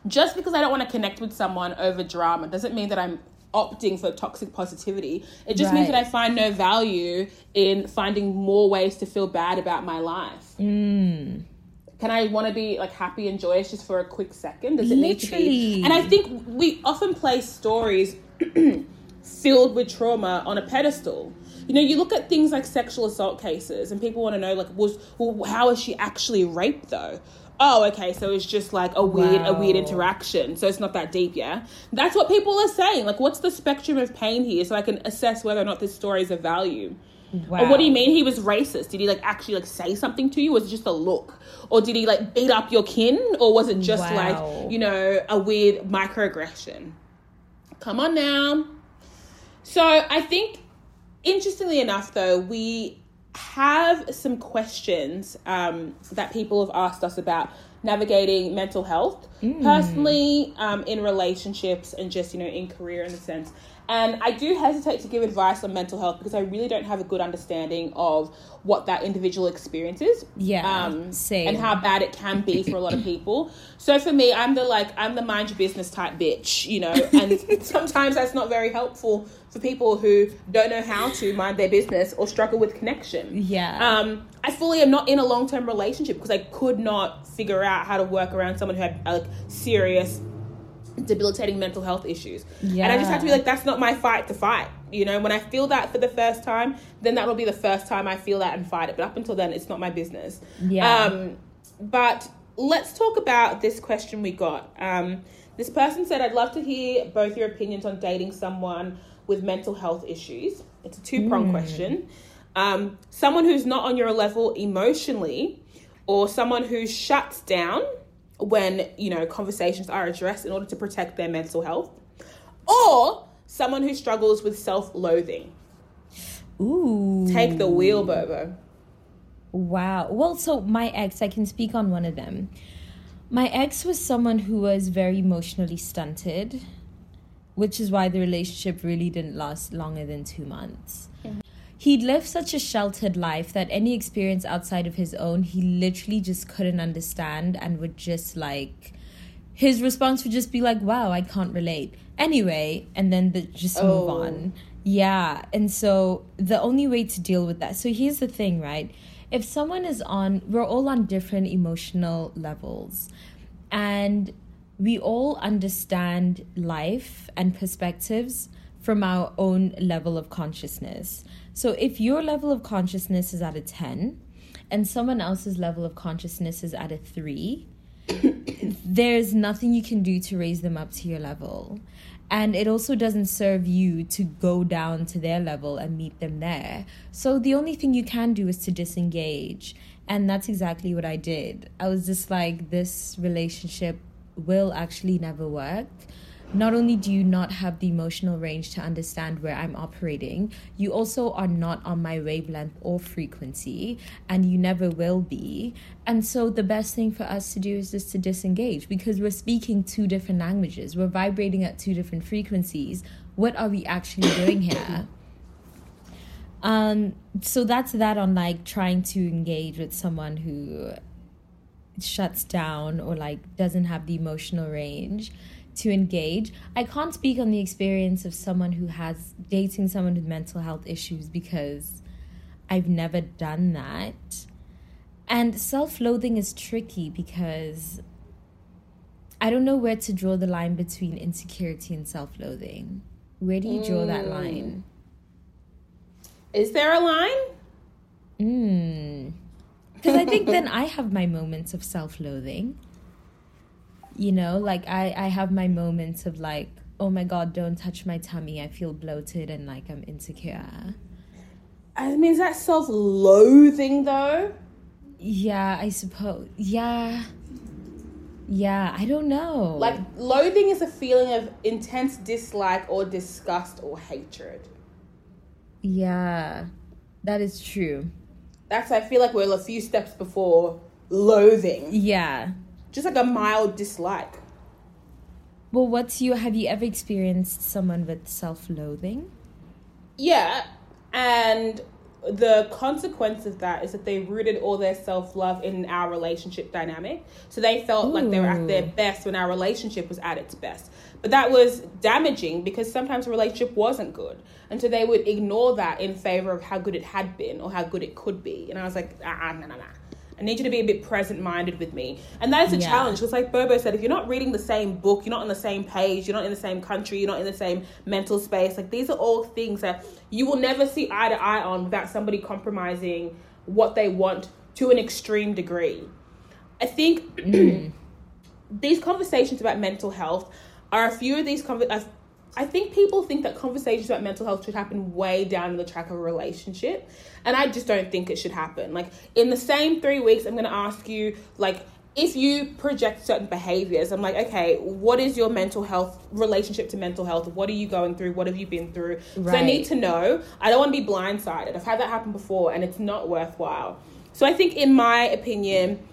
just because I don't want to connect with someone over drama doesn't mean that I'm opting for toxic positivity. It just means that I find no value in finding more ways to feel bad about my life. Mm. Can I want to be like happy and joyous just for a quick second? Does it need to be? And I think we often place stories [CLEARS THROAT] filled with trauma on a pedestal. You know, you look at things like sexual assault cases, and people want to know, like, was well, how was she actually raped though? Oh, okay, so it's just like a weird, a weird interaction. So it's not that deep, yeah. That's what people are saying. Like, what's the spectrum of pain here, so I can assess whether or not this story is of value. Wow. Or what do you mean he was racist? Did he like actually like say something to you? Was it just a look? Or did he like beat up your kin? Or was it just Wow. like, you know, a weird microaggression? Come on now. So I think interestingly enough though, we have some questions um, that people have asked us about navigating mental health. Personally um, in relationships and just you know in career in a sense and i do hesitate to give advice on mental health because i really don't have a good understanding of what that individual experience is Yeah, um, same. and how bad it can be for a lot of [CLEARS THROAT] people so for me i'm the like i'm the mind your business type bitch you know and [LAUGHS] sometimes that's not very helpful for people who don't know how to mind their business or struggle with connection Yeah. um, I fully am not in a long term relationship because I could not figure out how to work around someone who had like serious debilitating mental health issues. And I just have to be like, that's not my fight to fight. You know, when I feel that for the first time, then that will be the first time I feel that and fight it. But up until then, it's not my business. Yeah. Um, but let's talk about this question we got. Um, this person said, I'd love to hear both your opinions on dating someone with mental health issues. It's a two prong question. Um, someone who's not on your level emotionally, or someone who shuts down when you know conversations are addressed in order to protect their mental health, or someone who struggles with self-loathing. Ooh. Take the wheel, Bobo. Wow. Well, so my ex, I can speak on one of them. My ex was someone who was very emotionally stunted, which is why the relationship really didn't last longer than two months. Mm-hmm. He'd lived such a sheltered life that any experience outside of his own, he literally just couldn't understand and would just like. His response would just be like, wow, I can't relate. Anyway, and then the, just move Oh. on. Yeah. And so the only way to deal with that. So here's the thing, right? If someone is on, we're all on different emotional levels. And we all understand life and perspectives from our own level of consciousness. So if your level of consciousness is at a 10 and someone else's level of consciousness is at a 3, [COUGHS] there's nothing you can do to raise them up to your level. And it also doesn't serve you to go down to their level and meet them there. So the only thing you can do is to disengage. And that's exactly what I did. I was just like, this relationship will actually never work. Not only do you not have the emotional range to understand where I'm operating, you also are not on my wavelength or frequency, and you never will be. And so, the best thing for us to do is just to disengage because we're speaking two different languages, we're vibrating at two different frequencies. What are we actually doing here? [COUGHS] Um, so that's that on like trying to engage with someone who shuts down or like doesn't have the emotional range to engage. I can't speak on the experience of someone who has dating someone with mental health issues because I've never done that. And self-loathing is tricky because I don't know where to draw the line between insecurity and self-loathing. Where do you draw that hmm. line? Is there a line? Hmm. Because I think then I have my moments of self loathing. You know, like I, I have my moments of like, oh my God, don't touch my tummy. I feel bloated and like I'm insecure. I mean, is that self-loathing though? Yeah, I suppose. Yeah. Yeah, I don't know. Like, loathing is a feeling of intense dislike or disgust or hatred. yeah, that is true. That's, I feel like we're a few steps before loathing. Yeah. Just like a mild dislike. Well, what's you? Have you ever experienced someone with self-loathing? Yeah, and the consequence of that is that they rooted all their self love in our relationship dynamic. So they felt Ooh. like they were at their best when our relationship was at its best. But that was damaging because sometimes the relationship wasn't good. And so they would ignore that in favor of how good it had been or how good it could be. And I was like, ah, nah, nah, nah. I need you to be a bit present minded with me. And that is a yeah. challenge because, like Bobo said, if you're not reading the same book, you're not on the same page, you're not in the same country, you're not in the same mental space, like these are all things that you will never see eye to eye on without somebody compromising what they want to an extreme degree. I think mm. [CLEARS THROAT] these conversations about mental health are a few of these conversations I think people think that conversations about mental health should happen way down the track of a relationship. And I just don't think it should happen. Like, in the same three weeks, I'm going to ask you, like, if you project certain behaviors, I'm like, okay, what is your mental health relationship to mental health? What are you going through? What have you been through? Right. I need to know. I don't want to be blindsided. I've had that happen before and it's not worthwhile. So I think, in my opinion,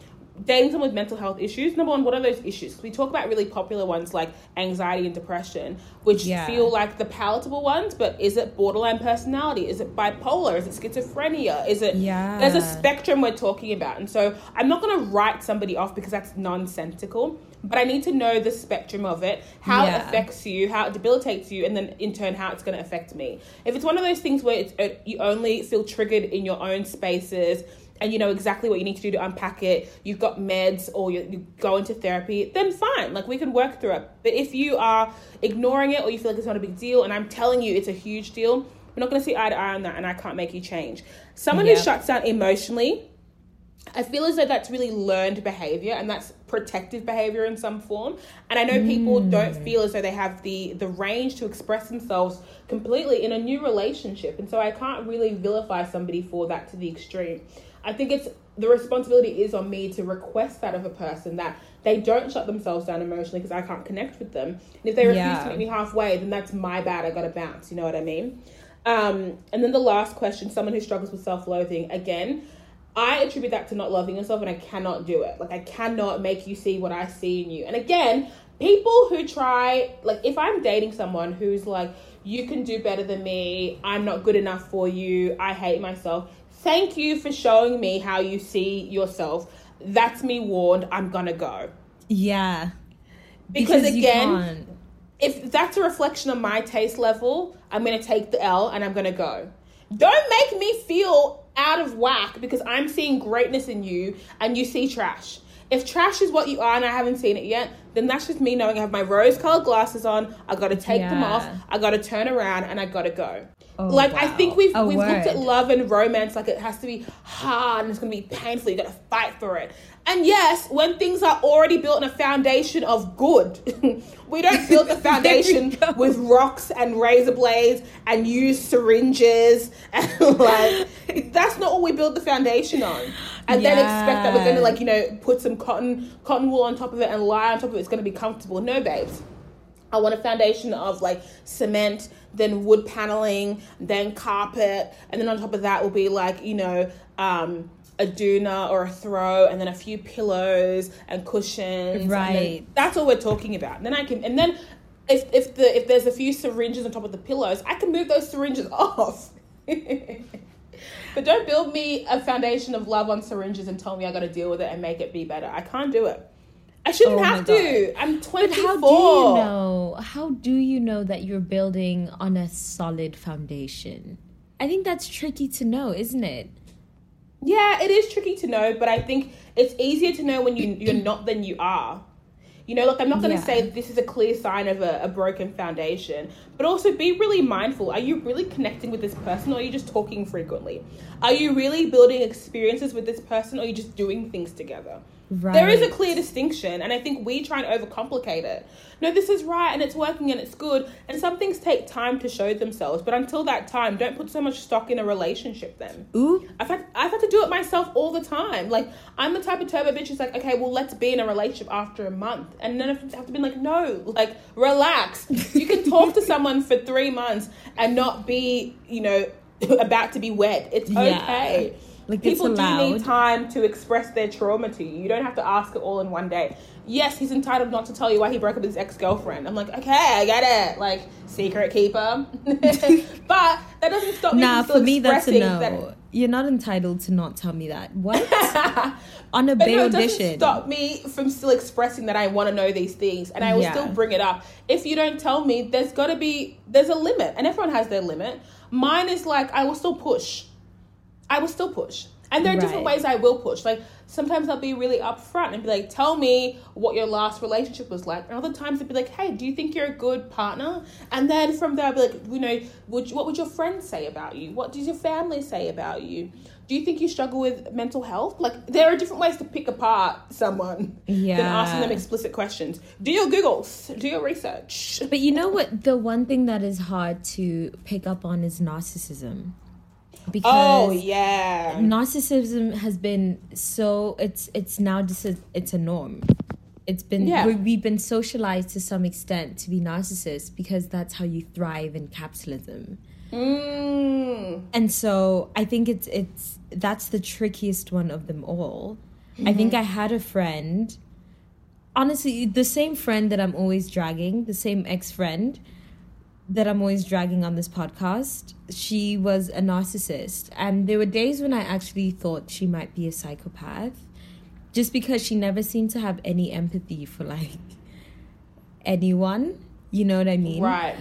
dating someone with mental health issues, number one, what are those issues? We talk about really popular ones like anxiety and depression, which yeah. feel like the palatable ones, but is it borderline personality? Is it bipolar? Is it schizophrenia? Is it. Yeah. There's a spectrum we're talking about. And so I'm not going to write somebody off because that's nonsensical, but I need to know the spectrum of it, how yeah. it affects you, how it debilitates you, and then in turn, how it's going to affect me. If it's one of those things where it's, uh, you only feel triggered in your own spaces, and you know exactly what you need to do to unpack it, you've got meds or you, you go into therapy, then fine. Like we can work through it. But if you are ignoring it or you feel like it's not a big deal, and I'm telling you it's a huge deal, we're not going to see eye to eye on that, and I can't make you change. Someone who shuts down emotionally, I feel as though that's really learned behavior and that's protective behavior in some form. And I know people mm. don't feel as though they have the the range to express themselves completely in a new relationship. And so I can't really vilify somebody for that to the extreme. I think it's the responsibility is on me to request that of a person that they don't shut themselves down emotionally because I can't connect with them. And if they refuse yeah. to meet me halfway, then that's my bad. I got to bounce. You know what I mean? Um, and then the last question: someone who struggles with self-loathing. Again, I attribute that to not loving yourself, and I cannot do it. Like I cannot make you see what I see in you. And again, people who try, like, if I'm dating someone who's like, you can do better than me. I'm not good enough for you. I hate myself Thank you for showing me how you see yourself. That's me warned. I'm gonna go. Yeah. Because, because again, if that's a reflection of my taste level, I'm gonna take the L and I'm gonna go. Don't make me feel out of whack because I'm seeing greatness in you and you see trash. If trash is what you are and I haven't seen it yet, then that's just me knowing I have my rose colored glasses on. I gotta take yeah. them off. I gotta turn around and I gotta go. Oh, like wow. I think we've we've looked at love and romance like it has to be hard and it's gonna be painful. You gotta fight for it. And yes, when things are already built on a foundation of good, [LAUGHS] we don't build the [LAUGHS] foundation with rocks and razor blades and use syringes [LAUGHS] and like that's not what we build the foundation on. And yeah. then expect that we're gonna like, you know, put some cotton cotton wool on top of it and lie on top of it, it's gonna be comfortable. No babes. I want a foundation of like cement, then wood paneling, then carpet, and then on top of that will be like, you know, um, a doona or a throw, and then a few pillows and cushions. Right. That's all we're talking about. And then I can, and then if if the if there's a few syringes on top of the pillows, I can move those syringes [LAUGHS] off. but don't build me a foundation of love on syringes and tell me I got to deal with it and make it be better. I can't do it. I shouldn't oh have to. I'm 24. But how do you know? How do you know that you're building on a solid foundation? I think that's tricky to know, isn't it? Yeah, it is tricky to know, but I think it's easier to know when you you're [CLEARS THROAT] not than you are. You know, like I'm not going to yeah. say this is a clear sign of a, a, broken foundation, but also be really mindful. Are you really connecting with this person or are you just talking frequently? Are you really building experiences with this person or are you just doing things together? Right. There is a clear distinction, and I think we try and overcomplicate it. No, this is right, and it's working, and it's good. And some things take time to show themselves, but until that time, don't put so much stock in a relationship. Then, ooh, I've had I've had to do it myself all the time. Like I'm the type of turbo bitch who's like, okay, well, let's be in a relationship after a month, and then I have to be like, no, like relax. You can talk to [LAUGHS] someone for three months and not be, you know, [LAUGHS] about to be wed. It's okay. Yeah Like people do need time to express their trauma to you. You don't have to ask it all in one day. Yes, he's entitled not to tell you why he broke up with his ex girlfriend. I'm like, okay, I get it. Like secret keeper, [LAUGHS] but that doesn't stop me. Nah, for me that's a no. that- You're not entitled to not tell me that. [LAUGHS] What? On a But bail no, it doesn't audition. stop me from still expressing that I want to know these things, and I will Yeah. still bring it up. If you don't tell me, there's got to be there's a limit, and everyone has their limit. Mine is like I will still push. I will still push, and there are different ways I will push. Like sometimes I'll be really upfront and be like, "Tell me what your last relationship was like," and other times I'd be like, "Hey, do you think you're a good partner?" And then from there, I'd be like, "You know, would you, what would your friends say about you? What does your family say about you?" Do you think you struggle with mental health? Like, there are different ways to pick apart someone than asking them explicit questions. Do your Googles, do your research. But you know what? The one thing that is hard to pick up on is narcissism. Because Oh, yeah. narcissism has been so it's it's now just a, it's a norm. It's been Yeah. we, we've been socialized to some extent to be narcissists because that's how you thrive in capitalism. Mm. And so I think it's it's that's the trickiest one of them all. I think I had a friend honestly the same friend that I'm always dragging, the same ex-friend that I'm always dragging on this podcast. She was a narcissist and there were days when I actually thought she might be a psychopath just because she never seemed to have any empathy for like anyone, you know what I mean? Right.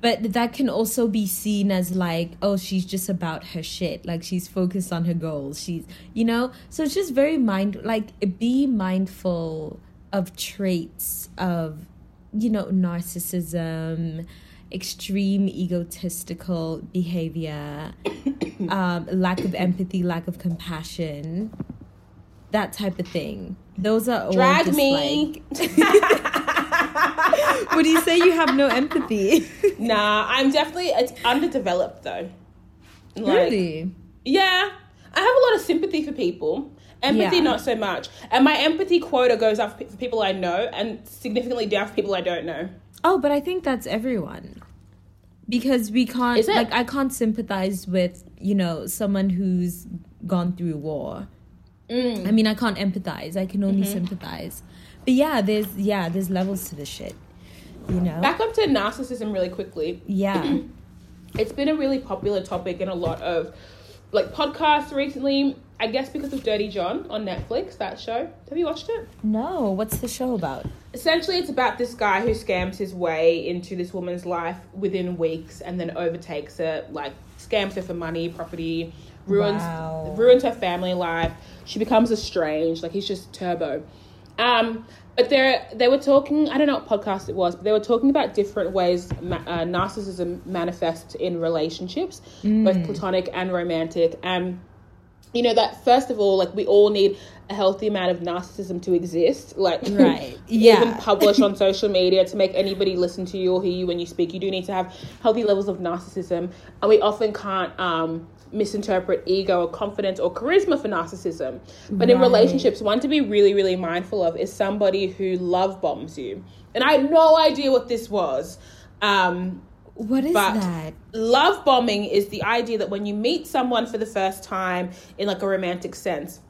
But that can also be seen as like, oh, she's just about her shit. Like she's focused on her goals. She's, you know, so it's just very mind, like be mindful of traits of, you know, narcissism, extreme egotistical behavior, [COUGHS] um, lack of empathy, lack of compassion, that type of thing. Those are all Drag just me. Like, [LAUGHS] [LAUGHS] would you say you have no empathy? [LAUGHS] Nah, I'm definitely, it's underdeveloped though. Like, really? Yeah. I have a lot of sympathy for people. Empathy, Yeah. not so much. And my empathy quota goes up for people I know and significantly down for people I don't know. Oh, but I think that's everyone. Because we can't Is it? like I can't sympathize with, you know, someone who's gone through war. Mm. I mean, I can't empathize. I can only Mm-hmm. sympathize. But yeah, there's yeah, there's levels to the shit. You know? Back up to narcissism really quickly. yeah. [CLEARS THROAT] It's been a really popular topic in a lot of like podcasts recently. I guess because of Dirty John on Netflix, that show. Have you watched it? no, what's the show about? Essentially, it's about this guy who scams his way into this woman's life within weeks and then overtakes it, like scams her for money, property, ruins Wow. ruins her family life. She becomes estranged. Like he's just turbo. Um, but there, they were talking. I don't know what podcast it was, but they were talking about different ways ma- uh, narcissism manifests in relationships, both platonic and romantic. And you know that first of all, like we all need a healthy amount of narcissism to exist. Like [LAUGHS] Right. yeah even publish on [LAUGHS] social media to make anybody listen to you or hear you when you speak. You do need to have healthy levels of narcissism, and we often can't um, misinterpret ego or confidence or charisma for narcissism. But in relationships, one to be really, really mindful of is somebody who love bombs you. And I had no idea what this was. Um, What is But- that? love bombing is the idea that when you meet someone for the first time in like a romantic sense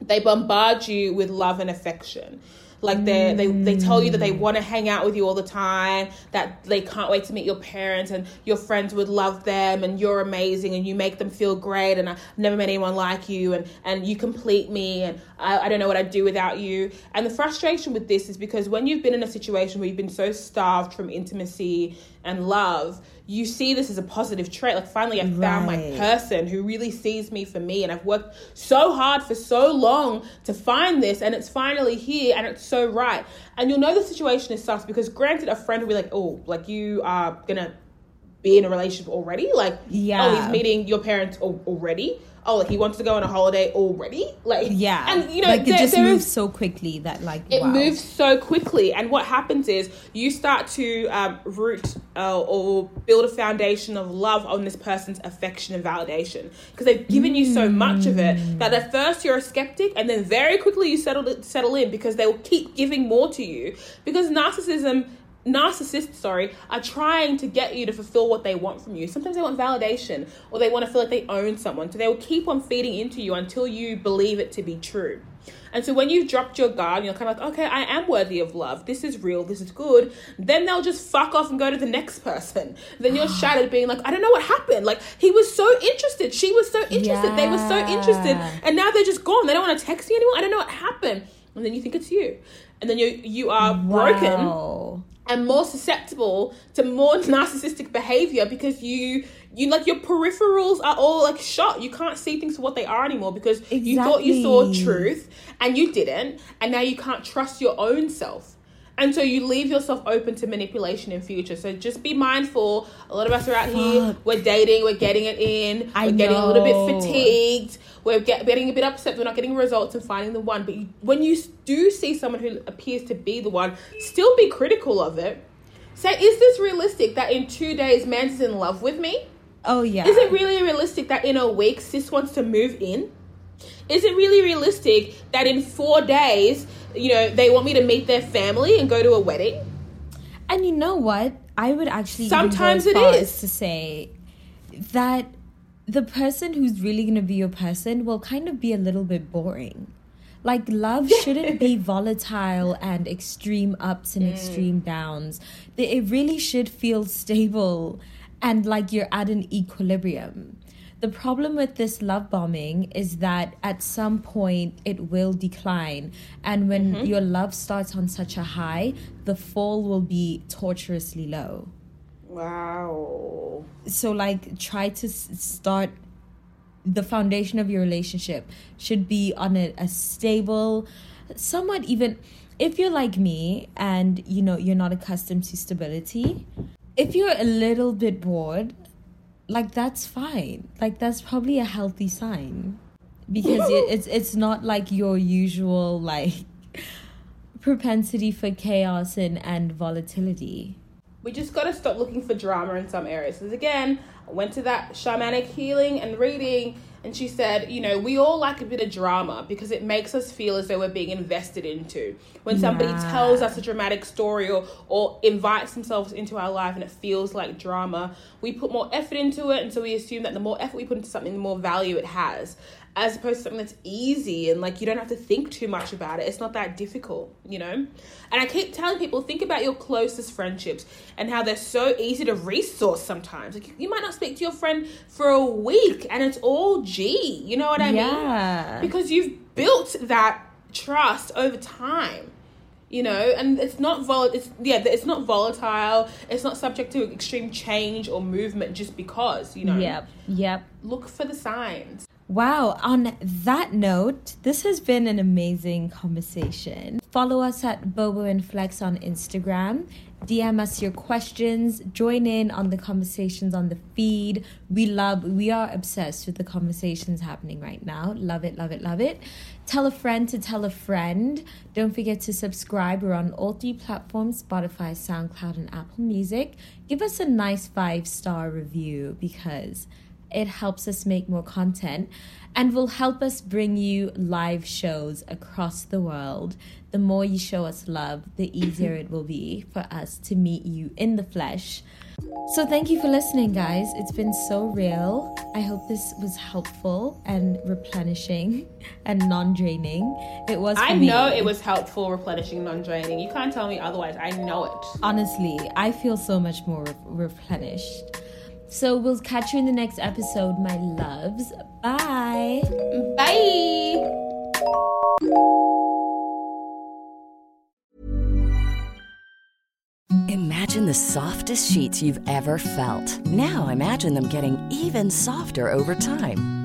they bombard you with love and affection like they they they tell you that they mm. want to hang out with you all the time that they can't wait to meet your parents and your friends would love them and you're amazing and you make them feel great and I've never met anyone like you and and you complete me and I, I don't know what I'd do without you. And the frustration with this is because when you've been in a situation where you've been so starved from intimacy and love you see this as a positive trait like finally I found my person who really sees me for me and I've worked so hard for so long to find this and it's finally here and it's so right. And you'll know the situation is sus because granted a friend will be like, oh, like you are gonna be in a relationship already? Like oh Yeah. he's meeting your parents al- already? Oh he wants to go on a holiday already? Like Yeah. And you know like it just there moves is- so quickly that like it wow. moves so quickly and what happens is you start to um, root uh, or build a foundation of love on this person's affection and validation because they've given you so much of it that at first you're a skeptic and then very quickly you settle settle in because they will keep giving more to you because narcissism narcissists, sorry, are trying to get you to fulfill what they want from you. Sometimes they want validation or they want to feel like they own someone. So they will keep on feeding into you until you believe it to be true. And so when you've dropped your guard, you're kind of like, okay, I am worthy of love. This is real. This is good. Then they'll just fuck off and go to the next person. Then you're [GASPS] shattered, being like, I don't know what happened. Like he was so interested. She was so interested. Yeah. They were so interested. And now they're just gone. They don't want to text you anymore. I don't know what happened. And then you think it's you. And then you you are wow. broken and more susceptible to more [LAUGHS] narcissistic behavior because you you like your peripherals are all like shot you can't see things for what they are anymore because exactly. you thought you saw truth and you didn't and now you can't trust your own self and so you leave yourself open to manipulation in future. So just be mindful. A lot of us are out Fuck. here. We're dating. We're getting it in. I we're know. getting a little bit fatigued. We're get, getting a bit upset. We're not getting results and finding the one. But you, when you do see someone who appears to be the one, still be critical of it. Say, is this realistic that in two days man's is in love with me? Oh yeah. Is it really realistic that in a week sis wants to move in? Is it really realistic that in four days you know, they want me to meet their family and go to a wedding. And you know what? I would actually sometimes it is to say that the person who's really going to be your person will kind of be a little bit boring. Like love [LAUGHS] shouldn't be volatile and extreme ups and mm. extreme downs. It really should feel stable and like you're at an equilibrium. The problem with this love bombing is that at some point it will decline. And when mm-hmm. your love starts on such a high, the fall will be torturously low. Wow. So, like, try to start the foundation of your relationship should be on a, a stable, somewhat even if you're like me and you know you're not accustomed to stability if you're a little bit bored like that's fine like that's probably a healthy sign because it, it's it's not like your usual like [LAUGHS] propensity for chaos and and volatility we just got to stop looking for drama in some areas because again i went to that shamanic healing and reading and she said, you know, we all like a bit of drama because it makes us feel as though we're being invested into. When somebody yeah. tells us a dramatic story or, or invites themselves into our life and it feels like drama, we put more effort into it. And so we assume that the more effort we put into something, the more value it has as opposed to something that's easy and like you don't have to think too much about it. It's not that difficult, you know? And I keep telling people think about your closest friendships and how they're so easy to resource sometimes. Like you might not speak to your friend for a week and it's all G, you know what I yeah. mean? Because you've built that trust over time you know and it's not vol it's yeah it's not volatile it's not subject to extreme change or movement just because you know yep yep look for the signs Wow, on that note, this has been an amazing conversation. Follow us at Bobo and Flex on Instagram. DM us your questions. Join in on the conversations on the feed. We love, we are obsessed with the conversations happening right now. Love it, love it, love it. Tell a friend to tell a friend. Don't forget to subscribe. We're on all three platforms Spotify, SoundCloud, and Apple Music. Give us a nice five star review because it helps us make more content and will help us bring you live shows across the world. The more you show us love, the [COUGHS] easier it will be for us to meet you in the flesh. So, thank you for listening, guys. It's been so real. I hope this was helpful and replenishing [LAUGHS] and non draining. It was. I me. know it was helpful, replenishing, non draining. You can't tell me otherwise. I know it. Honestly, I feel so much more re- replenished. So we'll catch you in the next episode, my loves. Bye. Bye. Imagine the softest sheets you've ever felt. Now imagine them getting even softer over time.